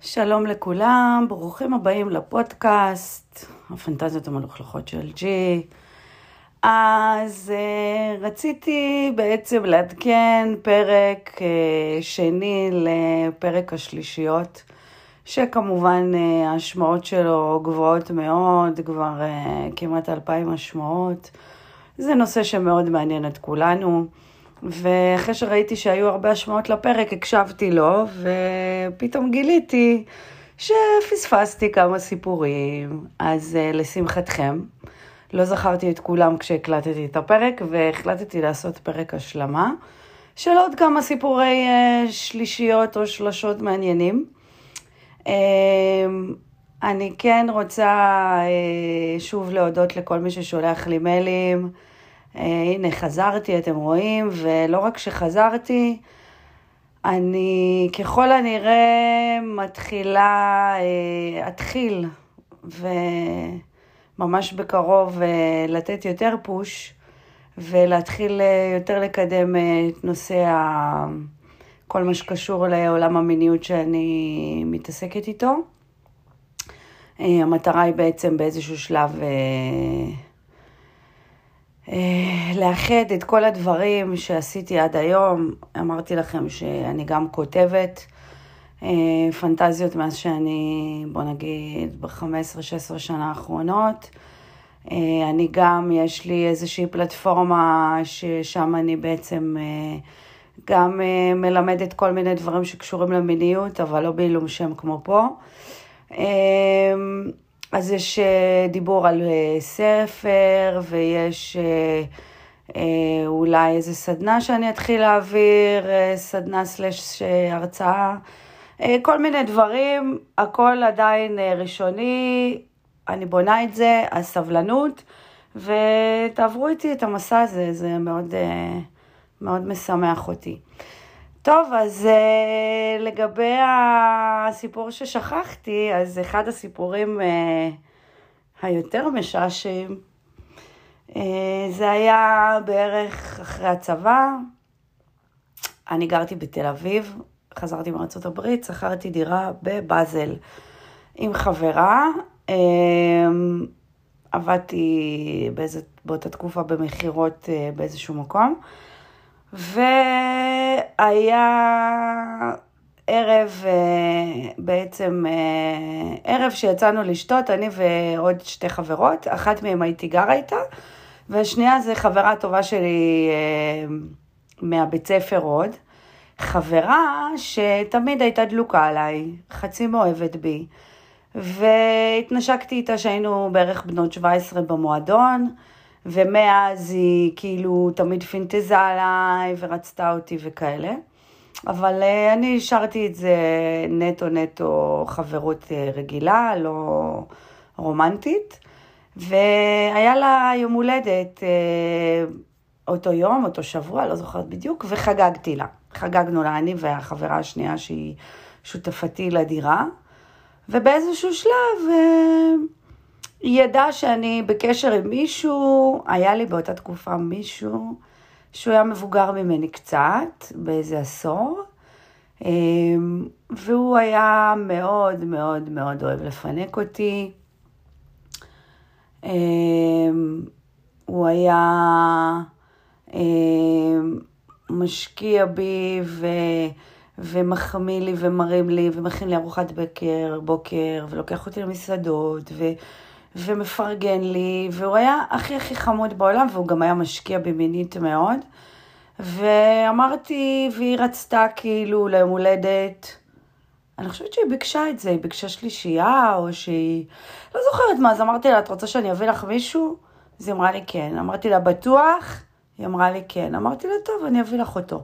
שלום לכולם, ברוכים הבאים לפודקאסט, הפנטזיות המלוכלכות של ג'י. אז uh, רציתי בעצם לעדכן פרק uh, שני לפרק השלישיות, שכמובן uh, השמעות שלו גבוהות מאוד, כבר uh, כמעט אלפיים השמעות. זה נושא שמאוד מעניין את כולנו. ואחרי שראיתי שהיו הרבה השמעות לפרק, הקשבתי לו, ופתאום גיליתי שפספסתי כמה סיפורים. אז uh, לשמחתכם, לא זכרתי את כולם כשהקלטתי את הפרק, והחלטתי לעשות פרק השלמה של עוד כמה סיפורי שלישיות או שלשות מעניינים. Uh, אני כן רוצה uh, שוב להודות לכל מי ששולח לי מיילים. Uh, הנה, חזרתי, אתם רואים, ולא רק שחזרתי, אני ככל הנראה מתחילה, uh, אתחיל, וממש בקרוב לתת יותר פוש, ולהתחיל יותר לקדם את נושא ה... כל מה שקשור לעולם המיניות שאני מתעסקת איתו. Uh, המטרה היא בעצם באיזשהו שלב... Uh, אה, לאחד את כל הדברים שעשיתי עד היום. אמרתי לכם שאני גם כותבת אה, פנטזיות מאז שאני, בוא נגיד, ב-15-16 שנה האחרונות. אה, אני גם, יש לי איזושהי פלטפורמה ששם אני בעצם גם מלמדת כל מיני דברים שקשורים למיניות, אבל לא בעילום שם כמו פה. אז יש אה, דיבור על אה, ספר, ויש אה, אולי איזה סדנה שאני אתחיל להעביר, סדנה סלש הרצאה, כל מיני דברים, הכל עדיין ראשוני, אני בונה את זה, הסבלנות, ותעברו איתי את המסע הזה, זה מאוד, מאוד משמח אותי. טוב, אז uh, לגבי הסיפור ששכחתי, אז אחד הסיפורים uh, היותר משעשעים, uh, זה היה בערך אחרי הצבא. אני גרתי בתל אביב, חזרתי מארצות הברית, שכרתי דירה בבאזל עם חברה. Uh, עבדתי באיזה, באותה תקופה במכירות uh, באיזשהו מקום. והיה ערב, אה, בעצם אה, ערב שיצאנו לשתות, אני ועוד שתי חברות, אחת מהן הייתי גרה איתה, והשנייה זה חברה טובה שלי אה, מהבית ספר עוד. חברה שתמיד הייתה דלוקה עליי, חצי מאוהבת בי, והתנשקתי איתה שהיינו בערך בנות 17 במועדון. ומאז היא כאילו תמיד פינטזה עליי ורצתה אותי וכאלה. אבל uh, אני השארתי את זה נטו נטו חברות uh, רגילה, לא רומנטית. והיה לה יום הולדת uh, אותו יום, אותו שבוע, לא זוכרת בדיוק, וחגגתי לה. חגגנו לה, אני והחברה השנייה שהיא שותפתי לדירה. ובאיזשהו שלב... ידעה שאני בקשר עם מישהו, היה לי באותה תקופה מישהו שהוא היה מבוגר ממני קצת, באיזה עשור, אמ, והוא היה מאוד מאוד מאוד אוהב לפנק אותי. אמ, הוא היה אמ, משקיע בי ו... ומחמיא לי ומרים לי ומכין לי ארוחת בקר, בוקר ולוקח אותי למסעדות ו... ומפרגן לי, והוא היה הכי הכי חמוד בעולם, והוא גם היה משקיע במינית מאוד. ואמרתי, והיא רצתה כאילו ליום הולדת, אני חושבת שהיא ביקשה את זה, היא ביקשה שלישייה, או שהיא... לא זוכרת מה, אז אמרתי לה, את רוצה שאני אביא לך מישהו? אז היא אמרה לי כן. אמרתי לה, בטוח? היא אמרה לי כן. אמרתי לה, טוב, אני אביא לך אותו.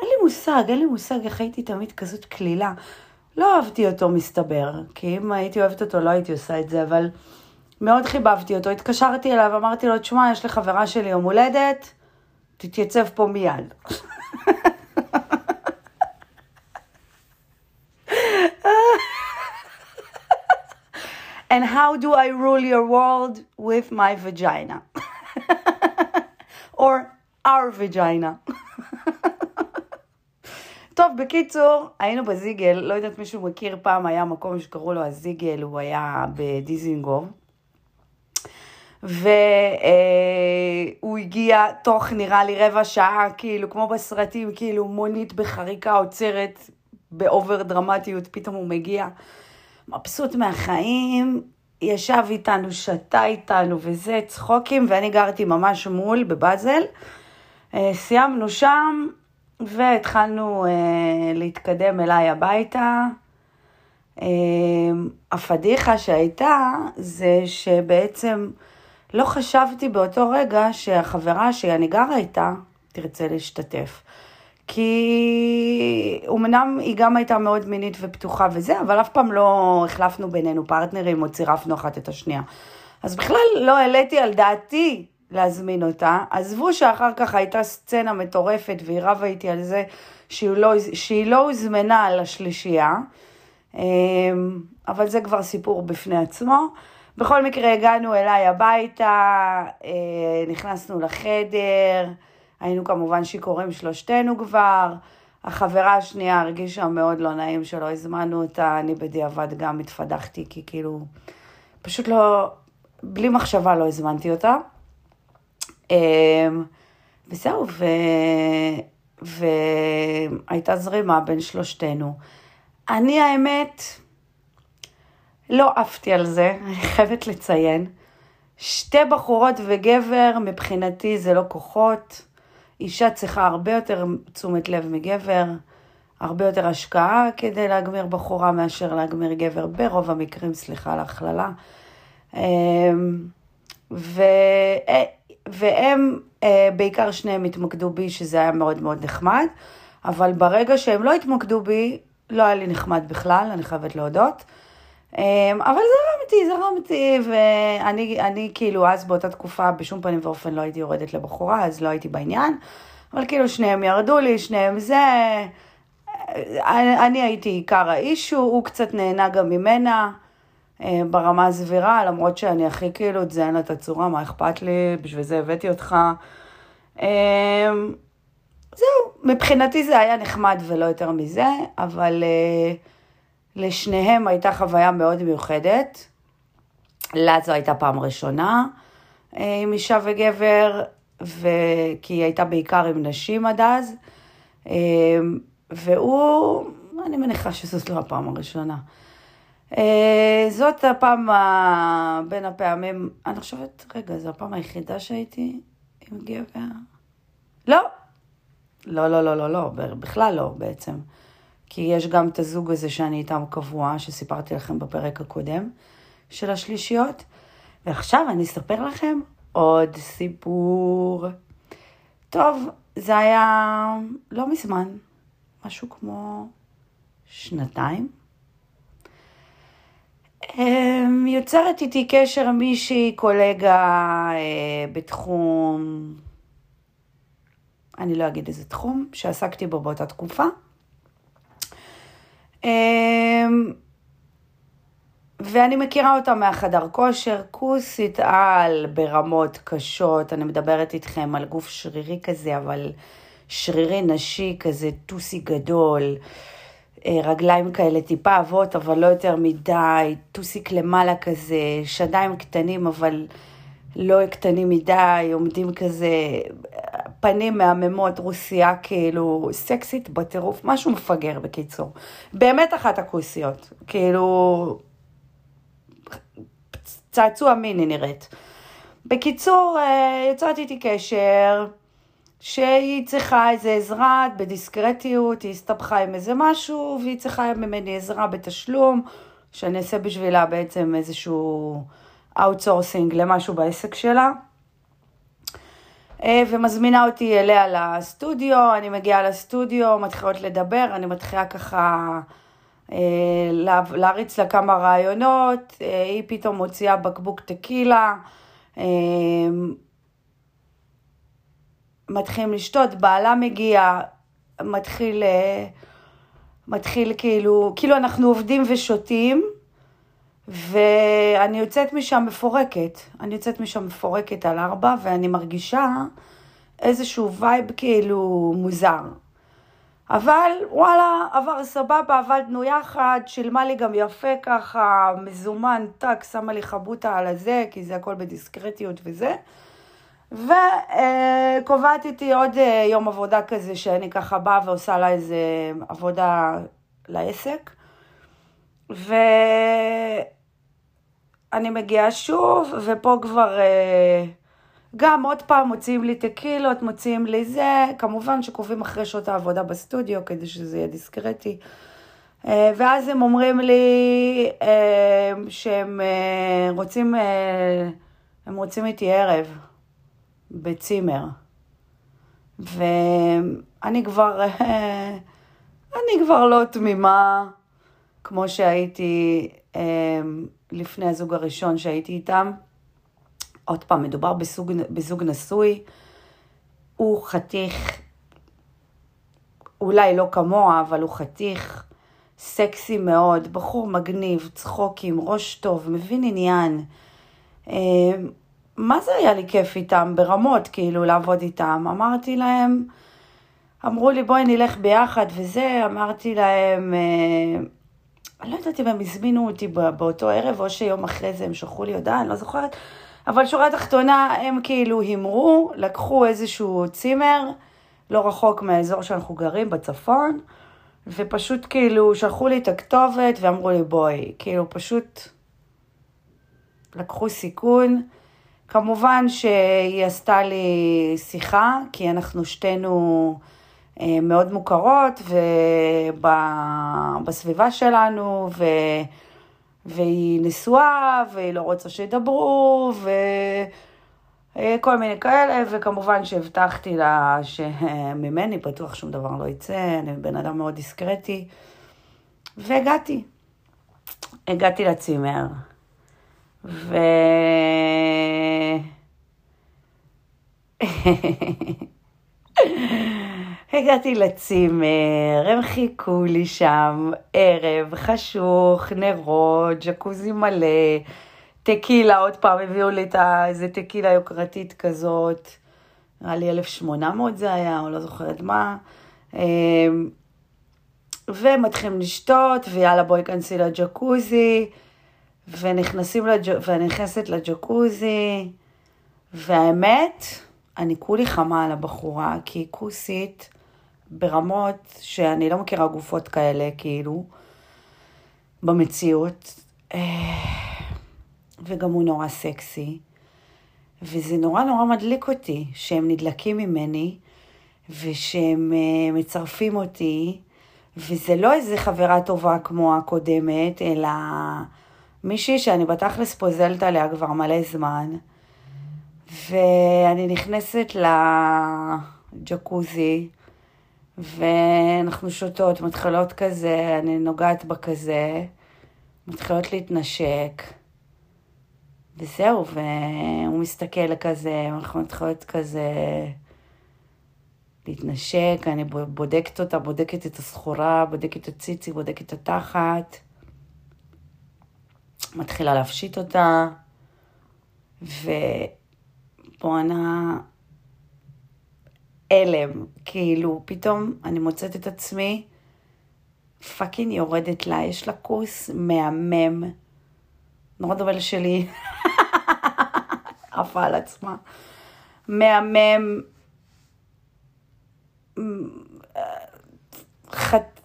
אין לי מושג, אין לי מושג איך הייתי תמיד כזאת קלילה. לא אהבתי אותו, מסתבר, כי אם הייתי אוהבת אותו לא הייתי עושה את זה, אבל מאוד חיבבתי אותו. התקשרתי אליו, אמרתי לו, תשמע, יש לחברה שלי יום הולדת, תתייצב פה מיד. And how do I rule your world with my vagina? or our vagina. טוב, בקיצור, היינו בזיגל, לא יודעת מישהו מכיר, פעם היה מקום שקראו לו הזיגל, הוא היה בדיזינגוף. והוא הגיע תוך נראה לי רבע שעה, כאילו כמו בסרטים, כאילו מונית בחריקה עוצרת באובר דרמטיות, פתאום הוא מגיע מבסוט מהחיים, ישב איתנו, שתה איתנו וזה, צחוקים, ואני גרתי ממש מול בבאזל. אה, סיימנו שם, והתחלנו אה, להתקדם אליי הביתה. אה, הפדיחה שהייתה זה שבעצם לא חשבתי באותו רגע שהחברה שאני גרה איתה תרצה להשתתף. כי אמנם היא גם הייתה מאוד מינית ופתוחה וזה, אבל אף פעם לא החלפנו בינינו פרטנרים או צירפנו אחת את השנייה. אז בכלל לא העליתי על דעתי להזמין אותה. עזבו שאחר כך הייתה סצנה מטורפת והיא רבה איתי על זה שהיא לא, שהיא לא הוזמנה על השלישייה, אמ, אבל זה כבר סיפור בפני עצמו. בכל מקרה הגענו אליי הביתה, אה, נכנסנו לחדר, היינו כמובן שיכורים שלושתנו כבר. החברה השנייה הרגישה מאוד לא נעים שלא הזמנו אותה, אני בדיעבד גם התפדחתי, כי כאילו, פשוט לא, בלי מחשבה לא הזמנתי אותה. אמ, וזהו, ו... והייתה זרימה בין שלושתנו. אני האמת, לא עפתי על זה, אני חייבת לציין. שתי בחורות וגבר, מבחינתי זה לא כוחות. אישה צריכה הרבה יותר תשומת לב מגבר, הרבה יותר השקעה כדי להגמיר בחורה מאשר להגמיר גבר, ברוב המקרים, סליחה על ההכללה. אמ, ו... והם, אה, בעיקר שניהם התמקדו בי, שזה היה מאוד מאוד נחמד, אבל ברגע שהם לא התמקדו בי, לא היה לי נחמד בכלל, אני חייבת להודות. אה, אבל זרם איתי, ואני אני, כאילו אז באותה תקופה בשום פנים ואופן לא הייתי יורדת לבחורה, אז לא הייתי בעניין, אבל כאילו שניהם ירדו לי, שניהם זה, אני, אני הייתי עיקר האישו, הוא קצת נהנה גם ממנה. אה, ברמה הסבירה, למרות שאני הכי כאילו תזיין את הצורה, מה אכפת לי, בשביל זה הבאתי אותך. אה, זהו, מבחינתי זה היה נחמד ולא יותר מזה, אבל אה, לשניהם הייתה חוויה מאוד מיוחדת. לה זו הייתה פעם ראשונה עם אישה וגבר, ו... כי היא הייתה בעיקר עם נשים עד אז, והוא, אני מניחה שזאת לא הפעם הראשונה. אה, זאת הפעם, בין הפעמים, אני חושבת, רגע, זו הפעם היחידה שהייתי עם גבר? לא. לא, לא, לא, לא, לא, בכלל לא בעצם. כי יש גם את הזוג הזה שאני איתם קבוע, שסיפרתי לכם בפרק הקודם של השלישיות. ועכשיו אני אספר לכם עוד סיפור. טוב, זה היה לא מזמן, משהו כמו שנתיים. אמ, יוצרת איתי קשר מישהי, קולגה אה, בתחום, אני לא אגיד איזה תחום, שעסקתי בו באותה תקופה. אמ, ואני מכירה אותה מהחדר כושר, כוסית על ברמות קשות, אני מדברת איתכם על גוף שרירי כזה, אבל שרירי נשי כזה, טוסי גדול. אה, רגליים כאלה טיפה אבות, אבל לא יותר מדי, טוסיק למעלה כזה, שדיים קטנים, אבל לא קטנים מדי, עומדים כזה, פנים מהממות, רוסייה כאילו, סקסית בטירוף, משהו מפגר בקיצור. באמת אחת הכוסיות, כאילו, צעצוע מיני נראית. בקיצור, אה, יצרה איתי קשר, שהיא צריכה איזה עזרה בדיסקרטיות, היא הסתבכה עם איזה משהו, והיא צריכה ממני עזרה בתשלום, שאני אעשה בשבילה בעצם איזשהו outsourcing למשהו בעסק שלה. אה, ומזמינה אותי אליה לסטודיו, אני מגיעה לסטודיו, מתחילות לדבר, אני מתחילה ככה אה, להריץ לה כמה רעיונות, אה, היא פתאום מוציאה בקבוק טקילה, מתחילים לשתות, בעלה מגיע, מתחיל, אה, מתחיל כאילו, כאילו אנחנו עובדים ושותים, ואני יוצאת משם מפורקת. אני יוצאת משם מפורקת על ארבע, ואני מרגישה איזשהו vibe כאילו מוזר. אבל וואלה, עבר סבבה, עבדנו יחד, שילמה לי גם יפה ככה, מזומן, טאק, שמה לי חבוטה על הזה, כי זה הכל בדיסקרטיות וזה. וקובעת איתי עוד אה, יום עבודה כזה, שאני ככה באה ועושה לה איזה עבודה לעסק. ואני מגיעה שוב, ופה כבר... אה, גם עוד פעם מוציאים לי טקילות, מוציאים לי זה, כמובן שקובעים אחרי שעות העבודה בסטודיו כדי שזה יהיה דיסקרטי. אה, ואז הם אומרים לי שהם רוצים, הם רוצים איתי ערב בצימר. ואני כבר, אני כבר לא תמימה כמו שהייתי לפני הזוג הראשון שהייתי איתם. עוד פעם, מדובר בסוג, בזוג נשוי, הוא חתיך, אולי לא כמוה, אבל הוא חתיך, סקסי מאוד, בחור מגניב, צחוקים, ראש טוב, מבין עניין. מה זה היה לי כיף איתם, ברמות, כאילו, לעבוד איתם? אמרתי להם, אמרו לי, בואי נלך ביחד וזה, אמרתי להם, אה, אני לא יודעת אם הם הזמינו אותי באותו ערב, או שיום אחרי זה הם שלחו לי הודעה, אני לא זוכרת. אבל שורה תחתונה, הם כאילו הימרו, לקחו איזשהו צימר, לא רחוק מהאזור שאנחנו גרים, בצפון, ופשוט כאילו שלחו לי את הכתובת ואמרו לי, בואי, כאילו פשוט לקחו סיכון. כמובן שהיא עשתה לי שיחה, כי אנחנו שתינו אה, מאוד מוכרות ובסביבה שלנו, ו... והיא נשואה, והיא לא רוצה שידברו, וכל מיני כאלה, וכמובן שהבטחתי לה שממני בטוח שום דבר לא יצא, אני בן אדם מאוד דיסקרטי, והגעתי. הגעתי לצימר, ו... הגעתי לצימר, הם חיכו לי שם, ערב, חשוך, נרות, ג'קוזי מלא, טקילה, עוד פעם הביאו לי את איזה טקילה יוקרתית כזאת, נראה לי 1800 זה היה, או לא זוכרת מה. אמ, ומתחילים לשתות, ויאללה בואי כנסי לג'קוזי, ונכנסים לג'... ואני נכנסת לג'קוזי, והאמת, אני כולי חמה על הבחורה, כי היא כוסית, ברמות שאני לא מכירה גופות כאלה, כאילו, במציאות. אה, וגם הוא נורא סקסי. וזה נורא נורא מדליק אותי שהם נדלקים ממני, ושהם uh, מצרפים אותי, וזה לא איזה חברה טובה כמו הקודמת, אלא מישהי שאני בתכלס פוזלת עליה כבר מלא זמן. ואני נכנסת לג'קוזי, ואנחנו שותות, מתחילות כזה, אני נוגעת בכזה, מתחילות להתנשק, וזהו, והוא מסתכל כזה, אנחנו מתחילות כזה להתנשק, אני בודקת אותה, בודקת את הסחורה, בודקת את הציצי, בודקת את התחת, מתחילה להפשיט אותה, ובואנה הלם, כאילו, פתאום אני מוצאת את עצמי פאקינג יורדת לה, יש לה קורס מהמם, נורא דומה לשלי, עפה על עצמה, מהמם, חת...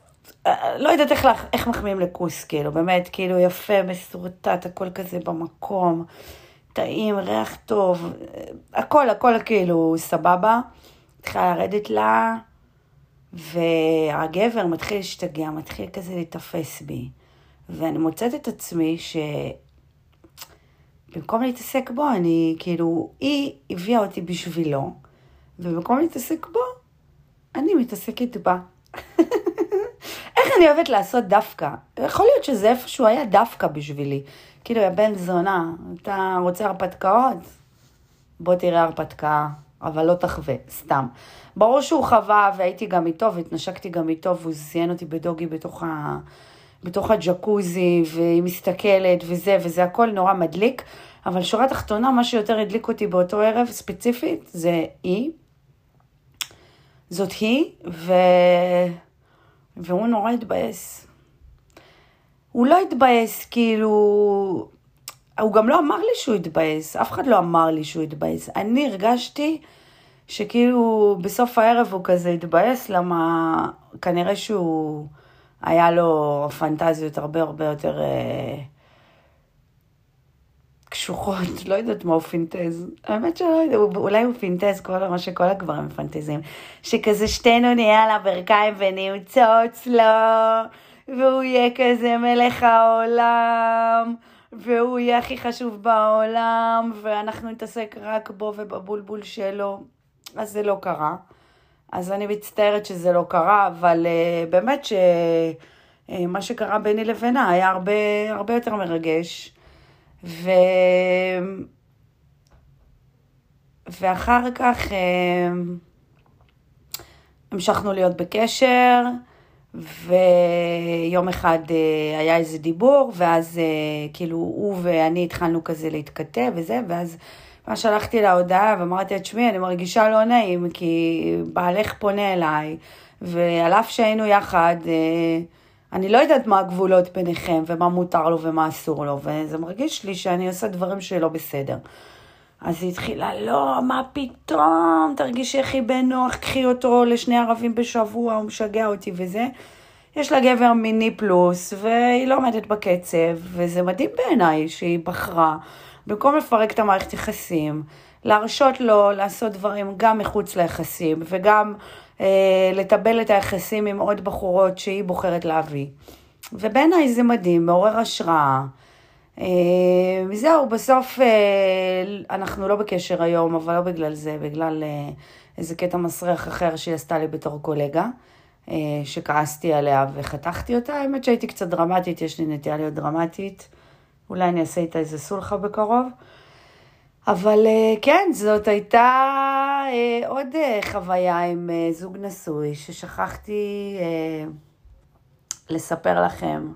לא יודעת איך, איך מחמיאים לכוס, כאילו, באמת, כאילו יפה, מסורטט, הכל כזה במקום, טעים, ריח טוב, הכל, הכל כאילו סבבה. מתחילה לרדת לה, והגבר מתחיל להשתגע, מתחיל כזה להתאפס בי. ואני מוצאת את עצמי שבמקום להתעסק בו, אני כאילו, היא הביאה אותי בשבילו, ובמקום להתעסק בו, אני מתעסקת בה. אני אוהבת לעשות דווקא? יכול להיות שזה איפשהו היה דווקא בשבילי. כאילו, יא בן זונה, אתה רוצה הרפתקאות? בוא תראה הרפתקה. אבל לא תחווה, סתם. ברור שהוא חווה והייתי גם איתו והתנשקתי גם איתו והוא זיין אותי בדוגי בתוך, ה... בתוך הג'קוזי והיא מסתכלת וזה וזה הכל נורא מדליק, אבל שורה תחתונה מה שיותר הדליק אותי באותו ערב ספציפית זה היא. זאת היא, ו... והוא נורא התבאס. הוא לא התבאס, כאילו... הוא גם לא אמר לי שהוא התבאס, אף אחד לא אמר לי שהוא התבאס. אני הרגשתי שכאילו בסוף הערב הוא כזה התבאס, למה כנראה שהוא, היה לו פנטזיות הרבה הרבה יותר אה, קשוחות, לא יודעת מה הוא פינטז. האמת שלא יודע, אולי הוא פינטז כל מה שכל הגברים מפנטזים. שכזה שתינו נהיה על הברכיים ונמצוץ לו, והוא יהיה כזה מלך העולם. והוא יהיה הכי חשוב בעולם, ואנחנו נתעסק רק בו ובבולבול שלו. אז זה לא קרה. אז אני מצטערת שזה לא קרה, אבל uh, באמת שמה uh, שקרה ביני לבינה היה הרבה, הרבה יותר מרגש. ו... ואחר כך uh, המשכנו להיות בקשר, ויום אחד uh, היה איזה דיבור, ואז uh, כאילו הוא ואני התחלנו כזה להתכתב וזה, ואז ממש שלחתי לה הודעה ואמרתי לה, תשמעי, אני מרגישה לא נעים, כי בעלך פונה אליי, ועל אף שהיינו יחד, uh, אני לא יודעת מה הגבולות ביניכם, ומה מותר לו ומה אסור לו, וזה מרגיש לי שאני עושה דברים שלא בסדר. אז היא התחילה, לא, מה פתאום, תרגישי הכי בנוח, קחי אותו לשני ערבים בשבוע, הוא משגע אותי וזה. יש לה גבר מיני פלוס, והיא לא עומדת בקצב, וזה מדהים בעיניי שהיא בחרה, במקום לפרק את המערכת יחסים, להרשות לו לעשות דברים גם מחוץ ליחסים, וגם לטבל את היחסים עם עוד בחורות שהיא בוחרת להביא. ובעיניי זה מדהים, מעורר השראה. אה, זהו, בסוף אה, אנחנו לא בקשר היום, אבל לא בגלל זה, בגלל אה, איזה קטע מסריח אחר שהיא עשתה לי בתור קולגה, שכעסתי עליה וחתכתי אותה. האמת שהייתי קצת דרמטית, יש לי נטייה להיות דרמטית. אולי אני אעשה איתה איזה סולחה בקרוב. אבל כן, זאת הייתה עוד חוויה עם זוג נשוי ששכחתי לספר לכם.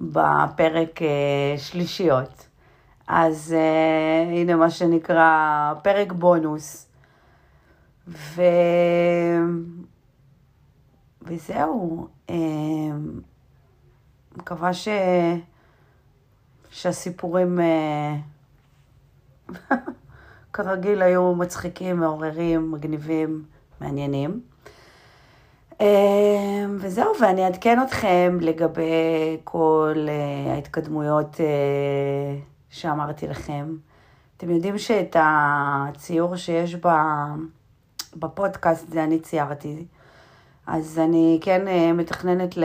בפרק uh, שלישיות. אז uh, הנה מה שנקרא פרק בונוס. ו... וזהו. Uh, מקווה ש... שהסיפורים uh, כרגיל היו מצחיקים, מעוררים, מגניבים, מעניינים. אמ, וזהו, ואני אעדכן אתכם לגבי כל אה, ההתקדמויות אה, שאמרתי לכם. אתם יודעים שאת הציור שיש בפודקאסט, זה אני ציירתי. אז אני כן אה, מתכננת ל,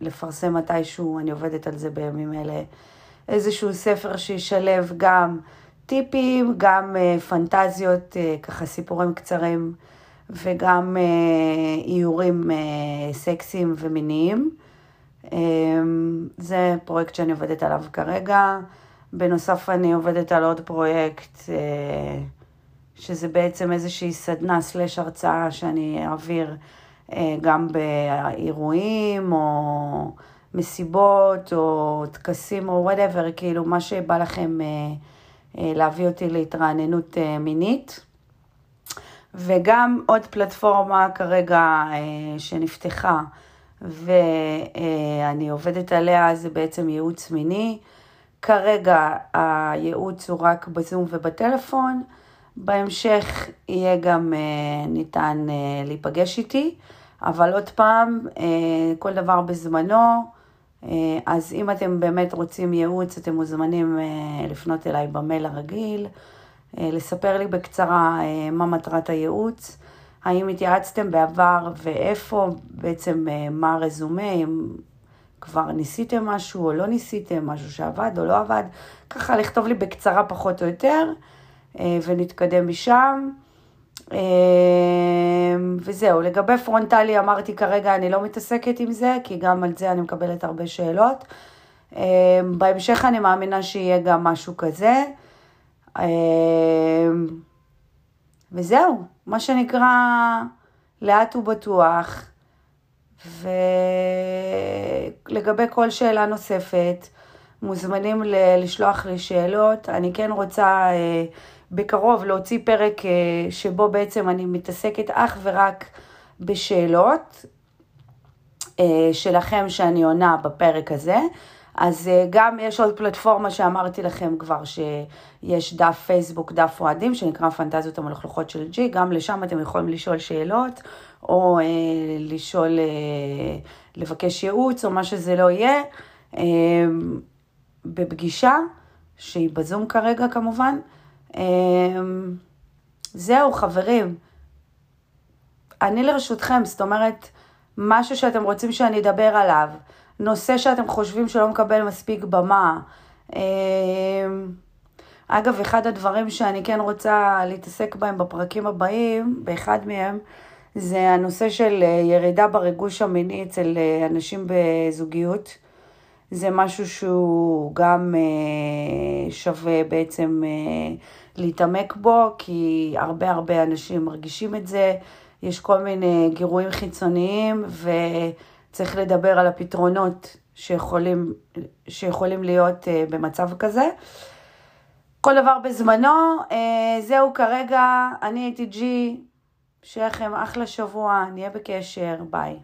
לפרסם מתישהו, אני עובדת על זה בימים אלה, איזשהו ספר שישלב גם טיפים, גם פנטזיות, ככה סיפורים קצרים. וגם אה, איורים אה, סקסיים ומיניים. אה, זה פרויקט שאני עובדת עליו כרגע. בנוסף אני עובדת על עוד פרויקט, שזה בעצם איזושהי סדנה slash הרצאה שאני אעביר גם באירועים או מסיבות או טקסים או whatever, כאילו מה שבא לכם להביא אותי להתרעננות מינית. וגם עוד פלטפורמה כרגע אה, שנפתחה ואני עובדת עליה, זה בעצם ייעוץ מיני. כרגע הייעוץ הוא רק בזום ובטלפון, בהמשך יהיה גם אה, ניתן אה, להיפגש איתי, אבל עוד פעם, כל דבר בזמנו, אז אם אתם באמת רוצים ייעוץ, אתם מוזמנים לפנות אליי במייל הרגיל. אה, לספר לי בקצרה אה, מה מטרת הייעוץ, האם התייעצתם בעבר ואיפה, בעצם אה, מה הרזומה, אם כבר ניסיתם משהו או לא ניסיתם, משהו שעבד או לא עבד, ככה לכתוב לי בקצרה פחות או יותר ונתקדם משם. וזהו, לגבי פרונטלי אמרתי כרגע אני לא מתעסקת עם זה, כי גם על זה אני מקבלת הרבה שאלות. בהמשך אני מאמינה שיהיה גם משהו כזה. אמ, וזהו, מה שנקרא לאט ובטוח. ולגבי כל שאלה נוספת, מוזמנים לשלוח לי שאלות. אני כן רוצה, אה, בקרוב להוציא פרק שבו בעצם אני מתעסקת אך ורק בשאלות שלכם שאני עונה בפרק הזה. אז אה, גם יש עוד פלטפורמה שאמרתי לכם כבר שיש דף פייסבוק, דף אוהדים, שנקרא פנטזיות המלוכלכות של ג'י, גם לשם אתם יכולים לשאול שאלות, או אה, לשאול, אה, לבקש ייעוץ, או מה שזה לא יהיה, אה, בפגישה, שהיא בזום כרגע כמובן. אה, זהו, חברים. אני לרשותכם, זאת אומרת, משהו שאתם רוצים שאני אדבר עליו. נושא שאתם חושבים שלא מקבל מספיק במה. אמ, אגב, אחד הדברים שאני כן רוצה להתעסק בהם בפרקים הבאים, באחד מהם, זה הנושא של אה, ירידה בריגוש המיני אצל אה, אנשים בזוגיות. זה משהו שהוא גם אה, שווה בעצם להתעמק בו, כי הרבה הרבה אנשים מרגישים את זה. יש כל מיני גירויים חיצוניים, ו... צריך לדבר על הפתרונות שיכולים, שיכולים להיות uh, במצב כזה. כל דבר בזמנו, uh, זהו כרגע, אני הייתי ג'י, שיהיה לכם אחלה שבוע, נהיה בקשר, ביי.